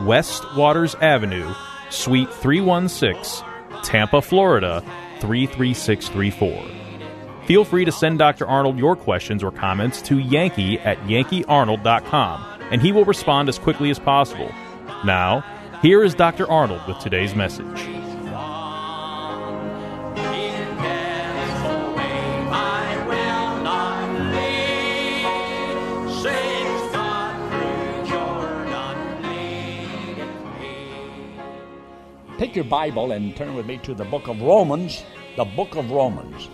West Waters Avenue, Suite 316, Tampa, Florida 33634. Feel free to send Dr. Arnold your questions or comments to yankee at yankeearnold.com, and he will respond as quickly as possible. Now, here is Dr. Arnold with today's message. Take your Bible and turn with me to the book of Romans, the book of Romans.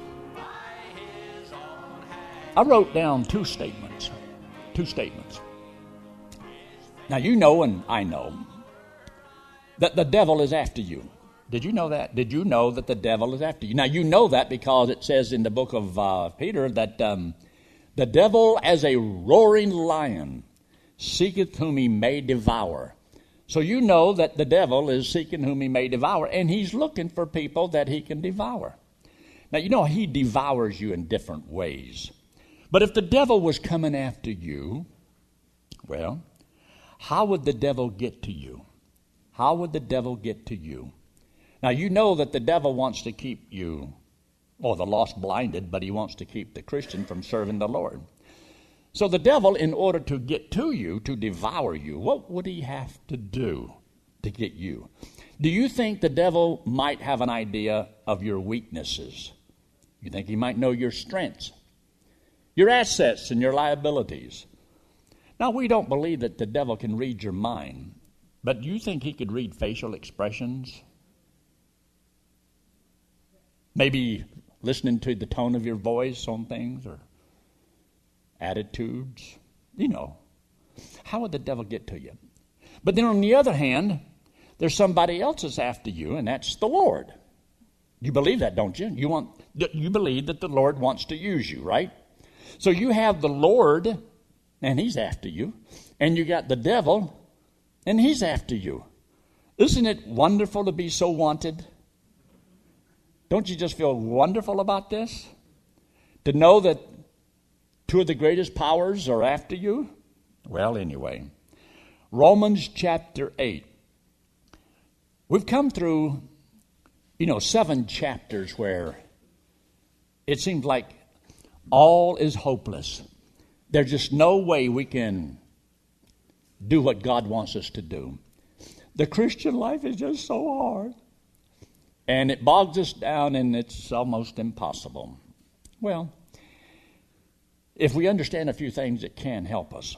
I wrote down two statements. Two statements. Now, you know, and I know, that the devil is after you. Did you know that? Did you know that the devil is after you? Now, you know that because it says in the book of uh, Peter that um, the devil, as a roaring lion, seeketh whom he may devour. So you know that the devil is seeking whom he may devour, and he's looking for people that he can devour. Now, you know, he devours you in different ways. But if the devil was coming after you, well, how would the devil get to you? How would the devil get to you? Now, you know that the devil wants to keep you, or the lost blinded, but he wants to keep the Christian from serving the Lord. So the devil, in order to get to you, to devour you, what would he have to do to get you? Do you think the devil might have an idea of your weaknesses? You think he might know your strengths, your assets, and your liabilities? Now, we don't believe that the devil can read your mind, but do you think he could read facial expressions? Maybe listening to the tone of your voice on things or attitudes, you know. How would the devil get to you? But then on the other hand, there's somebody else that's after you, and that's the Lord. You believe that, don't you? You want you believe that the Lord wants to use you, right? So you have the Lord, and he's after you, and you got the devil, and he's after you. Isn't it wonderful to be so wanted? Don't you just feel wonderful about this? To know that two of the greatest powers are after you? Well, anyway, Romans chapter 8. We've come through, you know, seven chapters where it seems like all is hopeless. There's just no way we can do what God wants us to do. The Christian life is just so hard. And it bogs us down and it's almost impossible. Well, if we understand a few things, it can help us.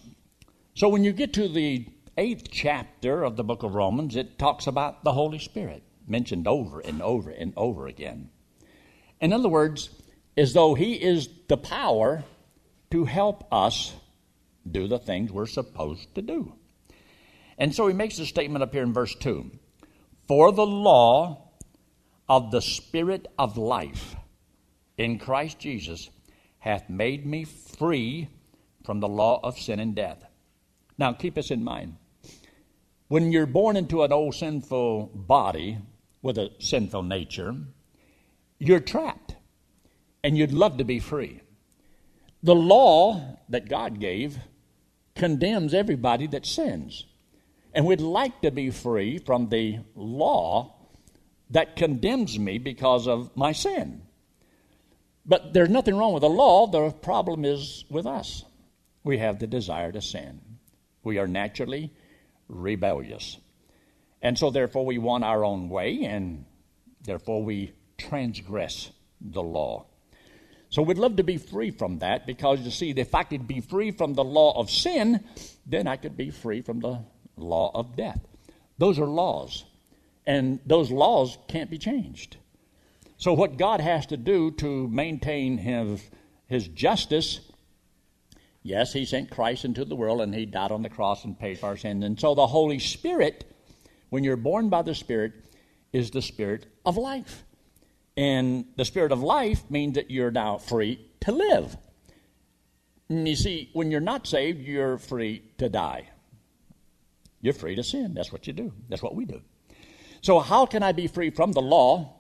So when you get to the eighth chapter of the book of Romans, it talks about the Holy Spirit, mentioned over and over and over again. In other words, as though He is the power to help us do the things we're supposed to do. And so he makes a statement up here in verse 2 For the law of the Spirit of life in Christ Jesus hath made me free from the law of sin and death. Now, keep this in mind. When you're born into an old sinful body with a sinful nature, you're trapped and you'd love to be free. The law that God gave condemns everybody that sins. And we'd like to be free from the law that condemns me because of my sin. But there's nothing wrong with the law. The problem is with us. We have the desire to sin. We are naturally rebellious. And so, therefore, we want our own way, and therefore, we transgress the law. So, we'd love to be free from that because, you see, if I could be free from the law of sin, then I could be free from the law of death. Those are laws, and those laws can't be changed. So, what God has to do to maintain his, his justice, yes, He sent Christ into the world and He died on the cross and paid for our sins. And so the Holy Spirit, when you're born by the Spirit, is the Spirit of life. And the Spirit of life means that you're now free to live. And you see, when you're not saved, you're free to die. You're free to sin. That's what you do. That's what we do. So, how can I be free from the law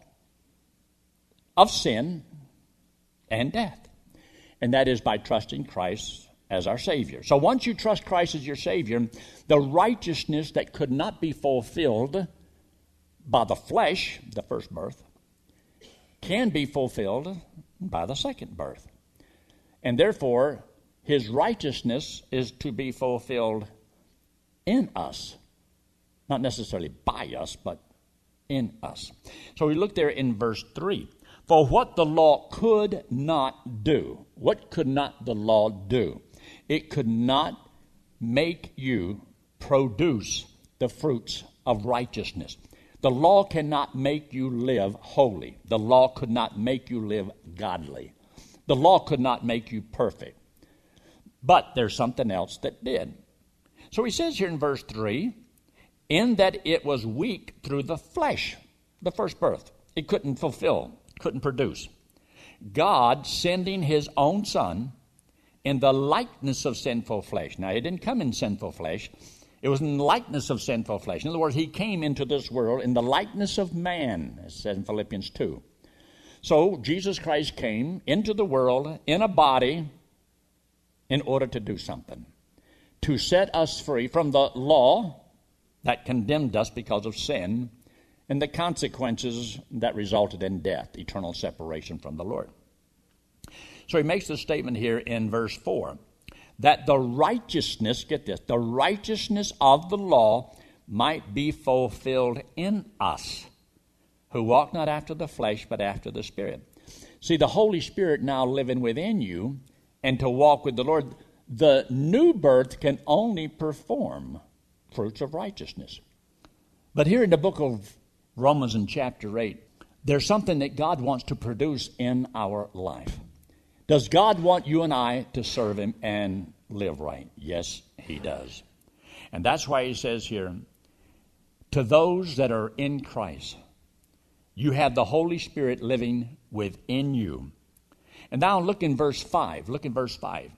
of sin and death? And that is by trusting Christ as our Savior. So, once you trust Christ as your Savior, the righteousness that could not be fulfilled by the flesh, the first birth, can be fulfilled by the second birth. And therefore, his righteousness is to be fulfilled in us. Not necessarily by us, but in us. So we look there in verse 3. For what the law could not do, what could not the law do? It could not make you produce the fruits of righteousness. The law cannot make you live holy. The law could not make you live godly. The law could not make you perfect. But there's something else that did. So he says here in verse 3 in that it was weak through the flesh, the first birth. It couldn't fulfill, couldn't produce. God sending his own son in the likeness of sinful flesh. Now, he didn't come in sinful flesh, it was in the likeness of sinful flesh. In other words, he came into this world in the likeness of man, as said in Philippians 2. So, Jesus Christ came into the world in a body in order to do something to set us free from the law that condemned us because of sin and the consequences that resulted in death, eternal separation from the Lord. So he makes the statement here in verse 4 that the righteousness, get this, the righteousness of the law might be fulfilled in us who walk not after the flesh but after the Spirit. See, the Holy Spirit now living within you, and to walk with the Lord, the new birth can only perform fruits of righteousness. But here in the book of Romans in chapter 8, there's something that God wants to produce in our life. Does God want you and I to serve Him and live right? Yes, He does. And that's why He says here, to those that are in Christ, you have the Holy Spirit living within you. And now look in verse 5. Look in verse 5.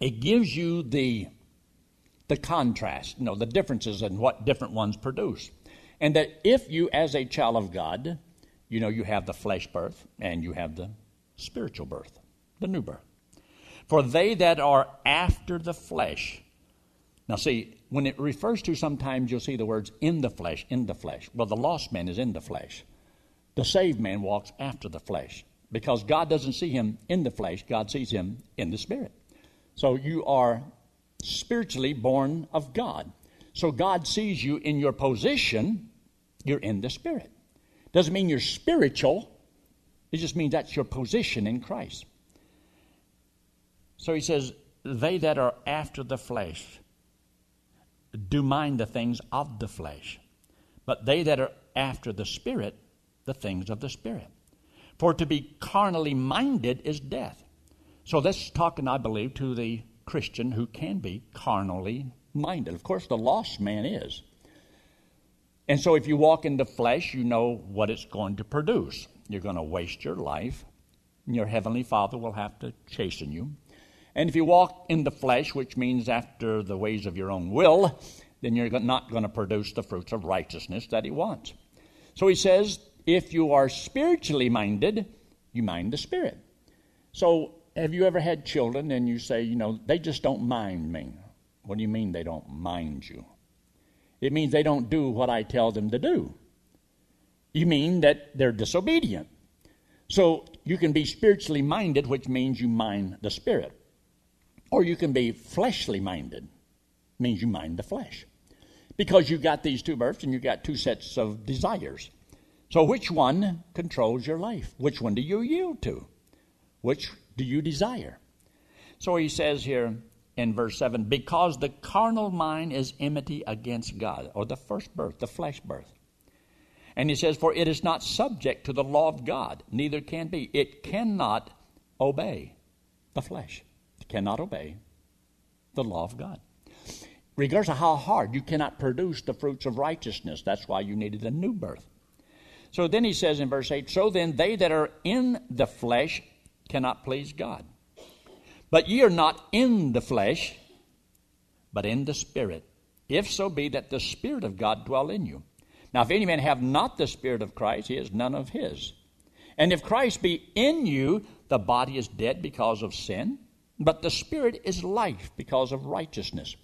It gives you the, the contrast, you know, the differences in what different ones produce. And that if you, as a child of God, you know, you have the flesh birth and you have the spiritual birth, the new birth. For they that are after the flesh, now see, when it refers to sometimes you'll see the words in the flesh, in the flesh. Well, the lost man is in the flesh. The saved man walks after the flesh because God doesn't see him in the flesh, God sees him in the spirit. So you are spiritually born of God. So God sees you in your position, you're in the Spirit. Doesn't mean you're spiritual, it just means that's your position in Christ. So he says, They that are after the flesh do mind the things of the flesh, but they that are after the Spirit, the things of the Spirit. For to be carnally minded is death so that's talking, I believe, to the Christian who can be carnally minded. Of course, the lost man is. And so if you walk in the flesh, you know what it's going to produce. You're going to waste your life, and your heavenly Father will have to chasten you. And if you walk in the flesh, which means after the ways of your own will, then you're not going to produce the fruits of righteousness that He wants. So He says, if you are spiritually minded, you mind the Spirit. So have you ever had children and you say, you know, they just don't mind me? What do you mean they don't mind you? It means they don't do what I tell them to do. You mean that they're disobedient. So you can be spiritually minded, which means you mind the spirit. Or you can be fleshly minded, means you mind the flesh. Because you've got these two births and you've got two sets of desires. So which one controls your life? Which one do you yield to? Which do you desire? So he says here in verse 7 because the carnal mind is enmity against God, or the first birth, the flesh birth. And he says, For it is not subject to the law of God, neither can be. It cannot obey the flesh, it cannot obey the law of God. regardless of how hard, you cannot produce the fruits of righteousness. That's why you needed a new birth. So then he says in verse 8 So then they that are in the flesh cannot please God. But ye are not in the flesh, but in the Spirit, if so be that the Spirit of God dwell in you. Now, if any man have not the Spirit of Christ, he is none of his. And if Christ be in you, the body is dead because of sin, but the Spirit is life because of righteousness.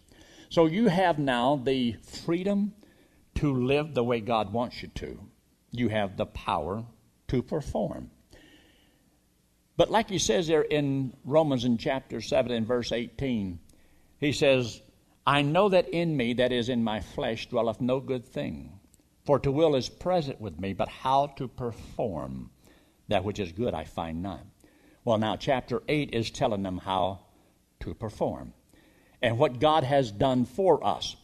So you have now the freedom to live the way God wants you to. You have the power to perform. But like he says there in Romans in chapter 7 and verse 18, he says, I know that in me, that is in my flesh, dwelleth no good thing. For to will is present with me, but how to perform that which is good I find none. Well, now, chapter 8 is telling them how to perform and what God has done for us.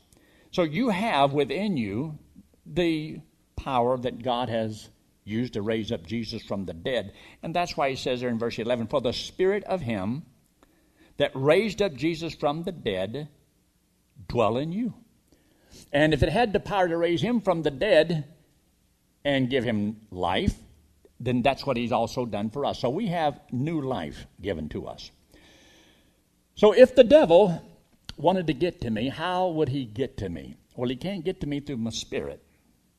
So you have within you the power that God has used to raise up Jesus from the dead. And that's why he says there in verse 11 For the Spirit of Him that raised up Jesus from the dead dwell in you. And if it had the power to raise him from the dead and give him life, then that's what he's also done for us. So we have new life given to us. So if the devil wanted to get to me, how would he get to me? Well, he can't get to me through my spirit.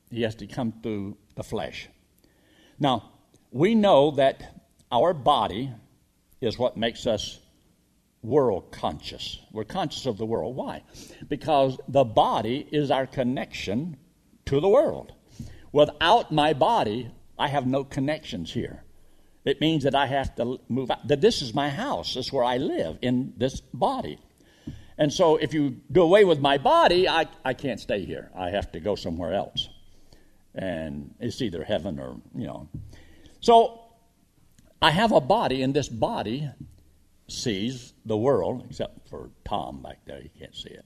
He has to come through the flesh. Now, we know that our body is what makes us world conscious. We're conscious of the world. Why? Because the body is our connection to the world. Without my body, I have no connections here. It means that I have to move out. That this is my house. This is where I live in this body. And so if you do away with my body, I, I can't stay here. I have to go somewhere else. And it's either heaven or, you know. So I have a body, and this body sees the world, except for Tom back there, you can't see it.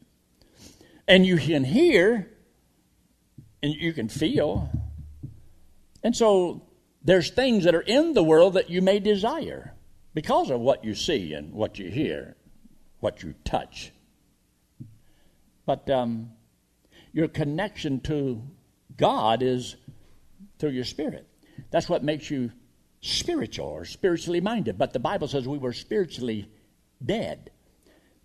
And you can hear, and you can feel. And so there's things that are in the world that you may desire because of what you see and what you hear, what you touch. But um, your connection to God is through your spirit. That's what makes you spiritual or spiritually minded. But the Bible says we were spiritually dead.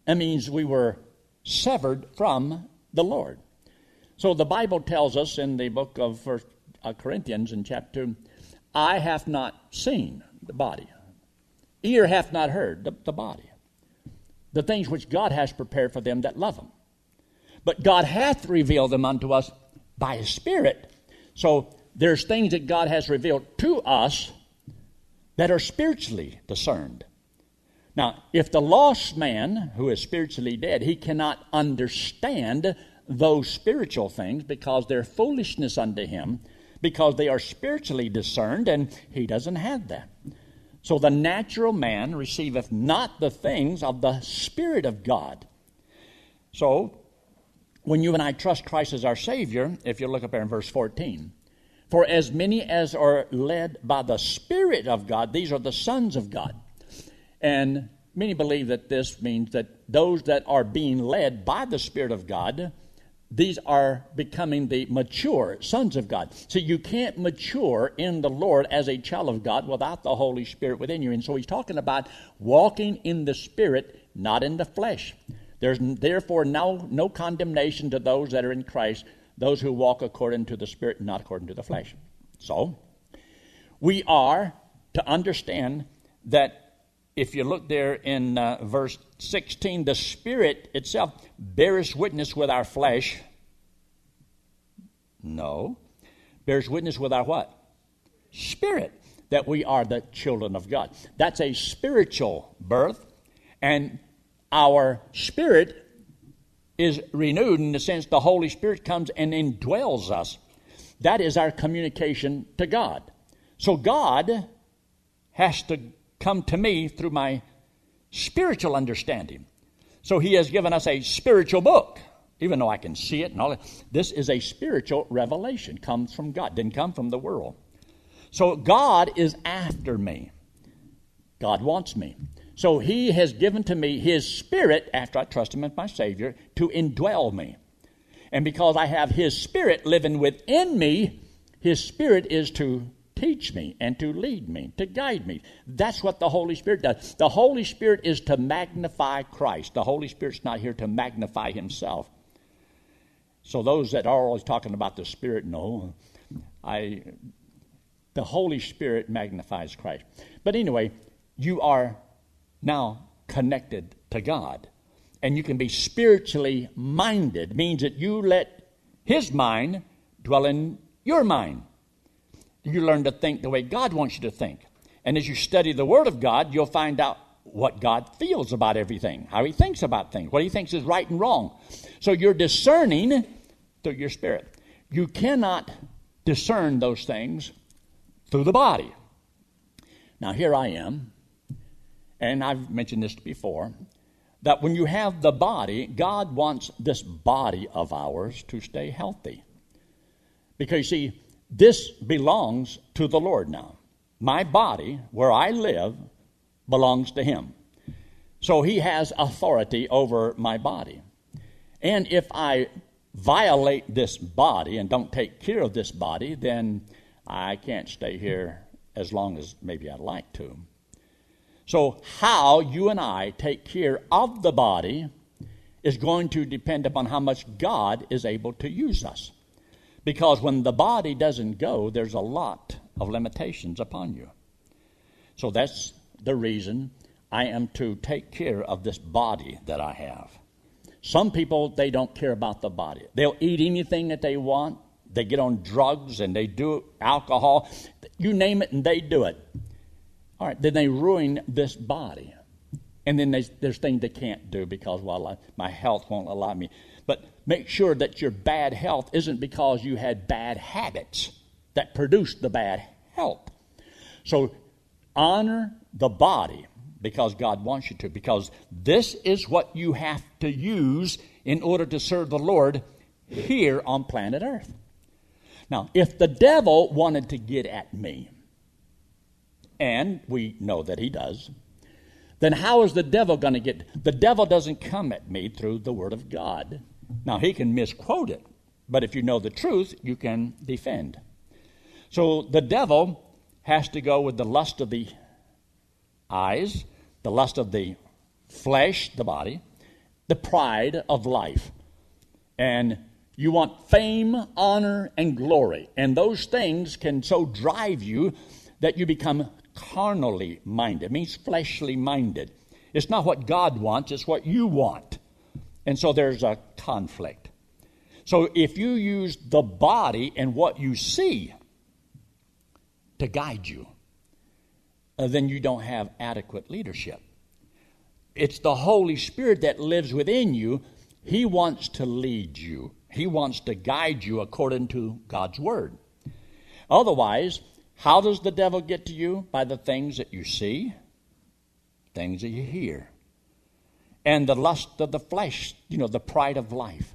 That means we were severed from the Lord. So the Bible tells us in the book of First uh, Corinthians in chapter, I have not seen the body, ear hath not heard the, the body, the things which God has prepared for them that love Him. But God hath revealed them unto us by His Spirit. So there's things that God has revealed to us that are spiritually discerned. Now, if the lost man who is spiritually dead, he cannot understand those spiritual things because they're foolishness unto him, because they are spiritually discerned, and he doesn't have that. So the natural man receiveth not the things of the Spirit of God. So when you and I trust Christ as our Savior, if you look up there in verse 14, for as many as are led by the Spirit of God, these are the sons of God. And many believe that this means that those that are being led by the Spirit of God, these are becoming the mature sons of God. So you can't mature in the Lord as a child of God without the Holy Spirit within you. And so he's talking about walking in the Spirit, not in the flesh. There's therefore no, no condemnation to those that are in Christ, those who walk according to the Spirit, not according to the flesh. So, we are to understand that if you look there in uh, verse 16, the Spirit itself bears witness with our flesh. No. Bears witness with our what? Spirit. That we are the children of God. That's a spiritual birth. And our spirit is renewed in the sense the Holy Spirit comes and indwells us. That is our communication to God. So God has to come to me through my spiritual understanding. So He has given us a spiritual book, even though I can see it and all that. This is a spiritual revelation, comes from God, didn't come from the world. So God is after me. God wants me. So he has given to me his spirit after I trust him as my Savior to indwell me. And because I have his spirit living within me, his spirit is to teach me and to lead me, to guide me. That's what the Holy Spirit does. The Holy Spirit is to magnify Christ. The Holy Spirit's not here to magnify himself. So those that are always talking about the Spirit, no. I the Holy Spirit magnifies Christ. But anyway, you are now connected to God. And you can be spiritually minded, means that you let His mind dwell in your mind. You learn to think the way God wants you to think. And as you study the Word of God, you'll find out what God feels about everything, how He thinks about things, what He thinks is right and wrong. So you're discerning through your spirit. You cannot discern those things through the body. Now, here I am, and I've mentioned this before, that when you have the body, God wants this body of ours to stay healthy. Because you see, this belongs to the Lord now. My body, where I live, belongs to Him. So He has authority over my body. And if I violate this body and don't take care of this body, then I can't stay here as long as maybe I'd like to. So, how you and I take care of the body is going to depend upon how much God is able to use us. Because when the body doesn't go, there's a lot of limitations upon you. So, that's the reason I am to take care of this body that I have. Some people, they don't care about the body. They'll eat anything that they want. They get on drugs and they do alcohol. You name it and they do it. All right, then they ruin this body. And then there's, there's things they can't do because, well, my health won't allow me. But make sure that your bad health isn't because you had bad habits that produced the bad health. So honor the body because God wants you to, because this is what you have to use in order to serve the Lord here on planet Earth. Now, if the devil wanted to get at me, and we know that he does, then how is the devil going to get? The devil doesn't come at me through the Word of God. Now, he can misquote it, but if you know the truth, you can defend. So the devil has to go with the lust of the eyes, the lust of the flesh, the body, the pride of life. And you want fame, honor, and glory. And those things can so drive you that you become carnally minded. It means fleshly minded. It's not what God wants, it's what you want. And so there's a conflict. So if you use the body and what you see to guide you, uh, then you don't have adequate leadership. It's the Holy Spirit that lives within you. He wants to lead you, He wants to guide you according to God's Word. Otherwise, how does the devil get to you? By the things that you see, things that you hear, and the lust of the flesh, you know, the pride of life.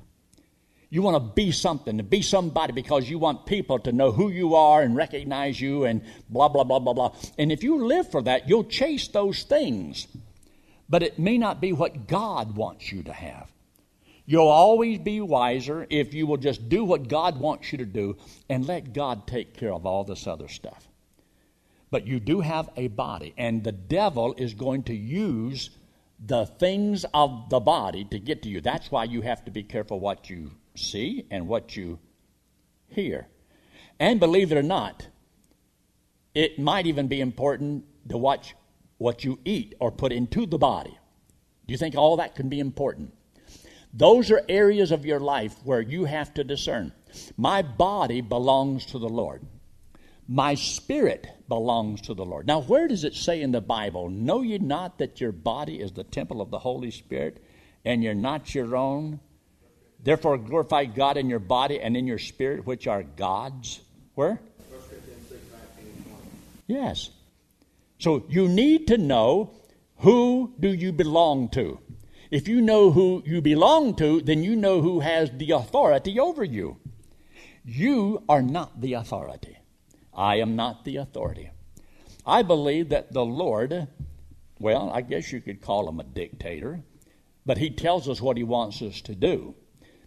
You want to be something, to be somebody because you want people to know who you are and recognize you and blah, blah, blah, blah, blah. And if you live for that, you'll chase those things. But it may not be what God wants you to have. You'll always be wiser if you will just do what God wants you to do and let God take care of all this other stuff. But you do have a body, and the devil is going to use the things of the body to get to you. That's why you have to be careful what you see and what you hear. And believe it or not, it might even be important to watch what you eat or put into the body. Do you think all that can be important? Those are areas of your life where you have to discern. My body belongs to the Lord. My spirit belongs to the Lord. Now, where does it say in the Bible, Know ye not that your body is the temple of the Holy Spirit, and you're not your own? Therefore, glorify God in your body and in your spirit, which are God's. Where? Yes. So you need to know who do you belong to. If you know who you belong to, then you know who has the authority over you. You are not the authority. I am not the authority. I believe that the Lord well, I guess you could call him a dictator, but he tells us what he wants us to do.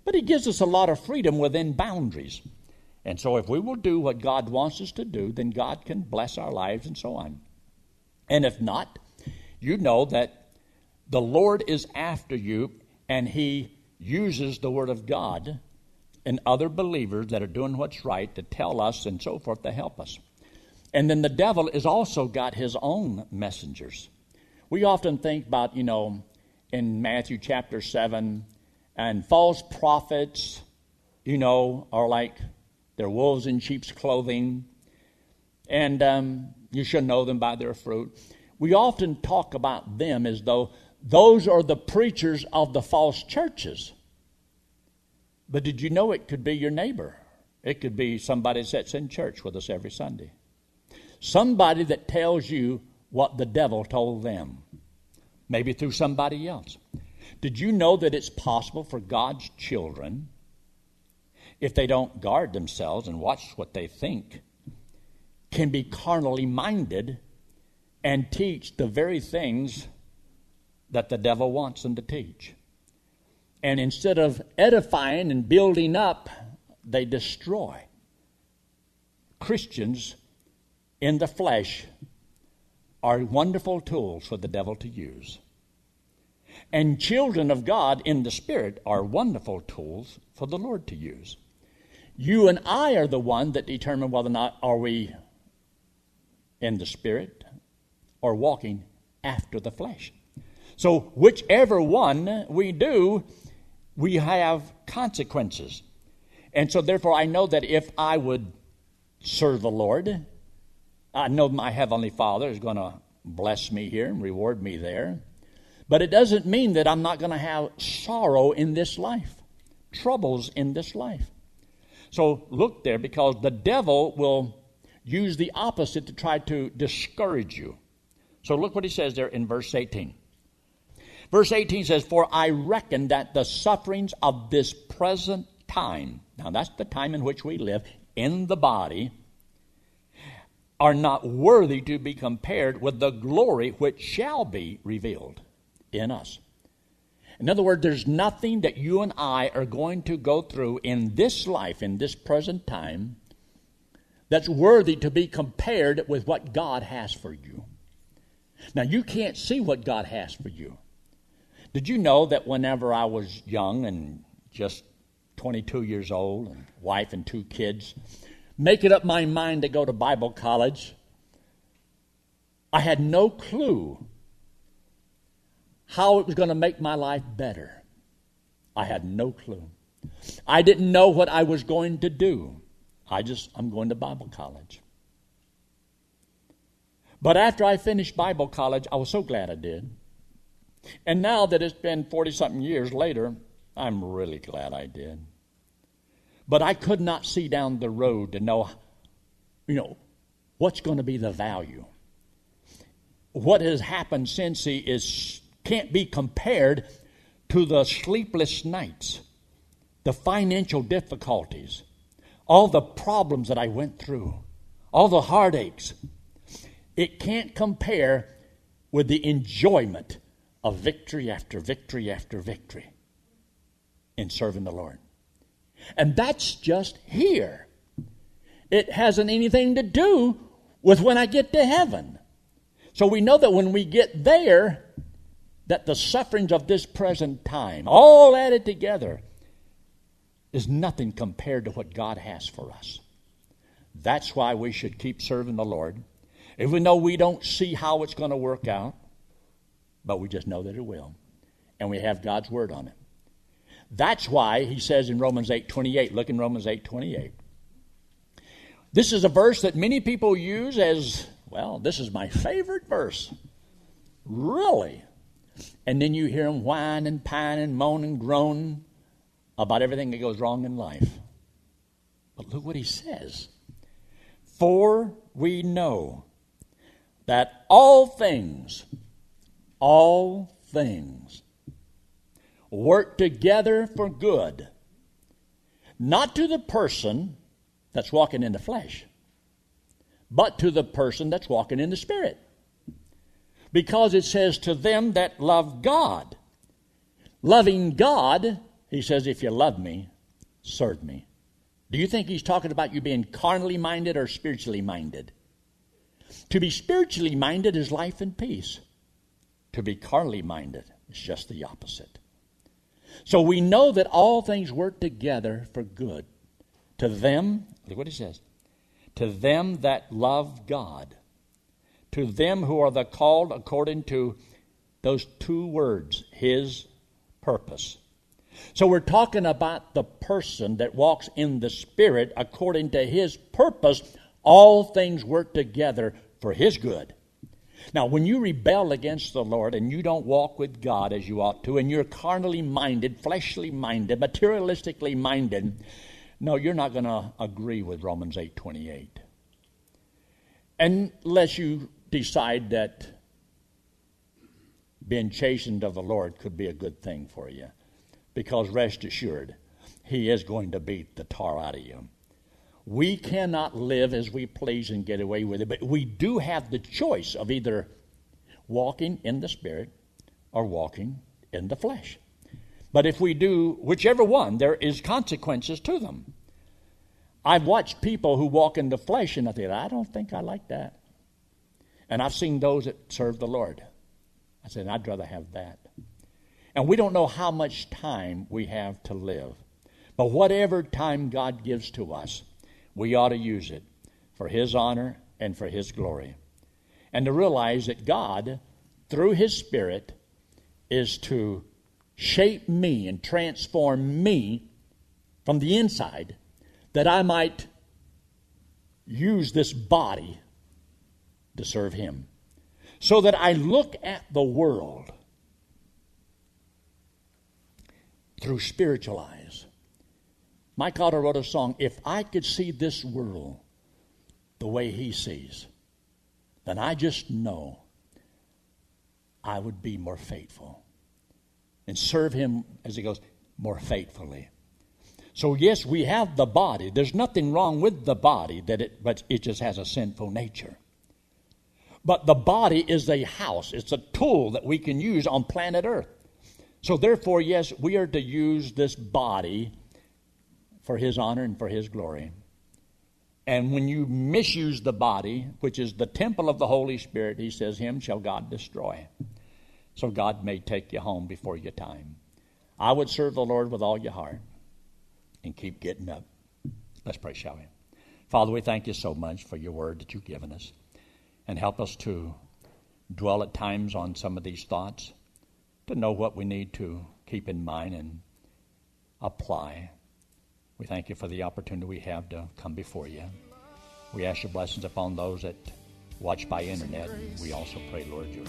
But he gives us a lot of freedom within boundaries. And so if we will do what God wants us to do, then God can bless our lives and so on. And if not, you know that the Lord is after you and he uses the Word of God and other believers that are doing what's right to tell us and so forth to help us. And then the devil has also got his own messengers. We often think about, you know, in Matthew chapter 7, and false prophets, you know, are like they're wolves in sheep's clothing, and um, you should know them by their fruit. We often talk about them as though those are the preachers of the false churches. But did you know it could be your neighbor? It could be somebody that's in church with us every Sunday. Somebody that tells you what the devil told them, maybe through somebody else. Did you know that it's possible for God's children, if they don't guard themselves and watch what they think, can be carnally minded and teach the very things that the devil wants them to teach? And instead of edifying and building up, they destroy. Christians in the flesh are wonderful tools for the devil to use. And children of God in the Spirit are wonderful tools for the Lord to use. You and I are the one that determine whether or not are we in the Spirit or walking after the flesh. So whichever one we do, we have consequences. And so, therefore, I know that if I would serve the Lord, I know my Heavenly Father is going to bless me here and reward me there. But it doesn't mean that I'm not going to have sorrow in this life, troubles in this life. So look there because the devil will use the opposite to try to discourage you. So look what he says there in verse 18. Verse 18 says, For I reckon that the sufferings of this present time, now that's the time in which we live, in the body, are not worthy to be compared with the glory which shall be revealed in us. In other words, there's nothing that you and I are going to go through in this life, in this present time, that's worthy to be compared with what God has for you. Now, you can't see what God has for you. Did you know that whenever I was young and just 22 years old and wife and two kids, making up my mind to go to Bible college, I had no clue how it was going to make my life better. I had no clue. I didn't know what I was going to do. I just, I'm going to Bible college. But after I finished Bible college, I was so glad I did. And now that it's been 40 something years later, I'm really glad I did. But I could not see down the road to know, you know, what's going to be the value. What has happened since he is can't be compared to the sleepless nights, the financial difficulties, all the problems that I went through, all the heartaches. It can't compare with the enjoyment of victory after victory after victory in serving the Lord. And that's just here. It hasn't anything to do with when I get to heaven. So we know that when we get there, that the sufferings of this present time, all added together, is nothing compared to what God has for us. That's why we should keep serving the Lord. Even though we don't see how it's going to work out, but we just know that it will. And we have God's word on it. That's why he says in Romans 8 28, look in Romans 8 28. This is a verse that many people use as, well, this is my favorite verse. Really? And then you hear them whine and pine and moan and groan about everything that goes wrong in life. But look what he says. For we know that all things all things work together for good, not to the person that's walking in the flesh, but to the person that's walking in the spirit. Because it says, To them that love God. Loving God, he says, If you love me, serve me. Do you think he's talking about you being carnally minded or spiritually minded? To be spiritually minded is life and peace. To be carnally minded is just the opposite. So we know that all things work together for good to them, look what he says, to them that love God, to them who are the called according to those two words, his purpose. So we're talking about the person that walks in the Spirit according to his purpose. All things work together for his good. Now, when you rebel against the Lord and you don't walk with God as you ought to, and you're carnally minded, fleshly minded, materialistically minded, no, you're not going to agree with Romans 8:28. Unless you decide that being chastened of the Lord could be a good thing for you. Because rest assured, He is going to beat the tar out of you. We cannot live as we please and get away with it, but we do have the choice of either walking in the Spirit or walking in the flesh. But if we do whichever one, there is consequences to them. I've watched people who walk in the flesh and I think, I don't think I like that. And I've seen those that serve the Lord. I said, I'd rather have that. And we don't know how much time we have to live. But whatever time God gives to us, we ought to use it for His honor and for His glory. And to realize that God, through His Spirit, is to shape me and transform me from the inside that I might use this body to serve Him. So that I look at the world through spiritual eyes. Mike Otter wrote a song If I could see this world the way he sees, then I just know I would be more faithful and serve him, as he goes, more faithfully. So, yes, we have the body. There's nothing wrong with the body, that it, but it just has a sinful nature. But the body is a house, it's a tool that we can use on planet Earth. So, therefore, yes, we are to use this body for His honor and for His glory. And when you misuse the body, which is the temple of the Holy Spirit, He says, Him shall God destroy. So, God may take you home before your time. I would serve the Lord with all your heart and keep getting up. Let's pray, shall we? Father, we thank you so much for your word that you've given us. And help us to dwell at times on some of these thoughts to know what we need to keep in mind and apply. We thank you for the opportunity we have to come before you. We ask your blessings upon those that watch by internet. We also pray, Lord, your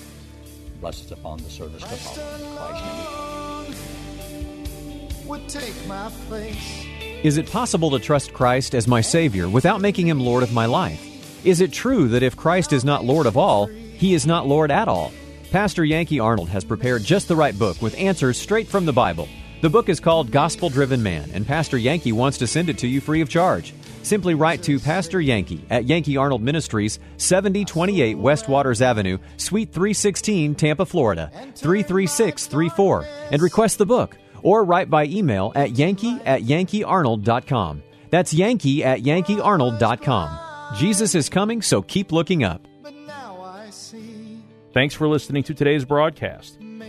blessings upon the service to follow. In Christ's name. Would take my place. Is it possible to trust Christ as my Savior without making Him Lord of my life? Is it true that if Christ is not Lord of all, He is not Lord at all? Pastor Yankee Arnold has prepared just the right book with answers straight from the Bible. The book is called Gospel Driven Man, and Pastor Yankee wants to send it to you free of charge. Simply write to Pastor Yankee at Yankee Arnold Ministries, 7028 West Waters Avenue, Suite 316, Tampa, Florida, 33634, and request the book, or write by email at yankee at yankeearnold.com. That's yankee at yankeearnold.com. Jesus is coming, so keep looking up. Thanks for listening to today's broadcast.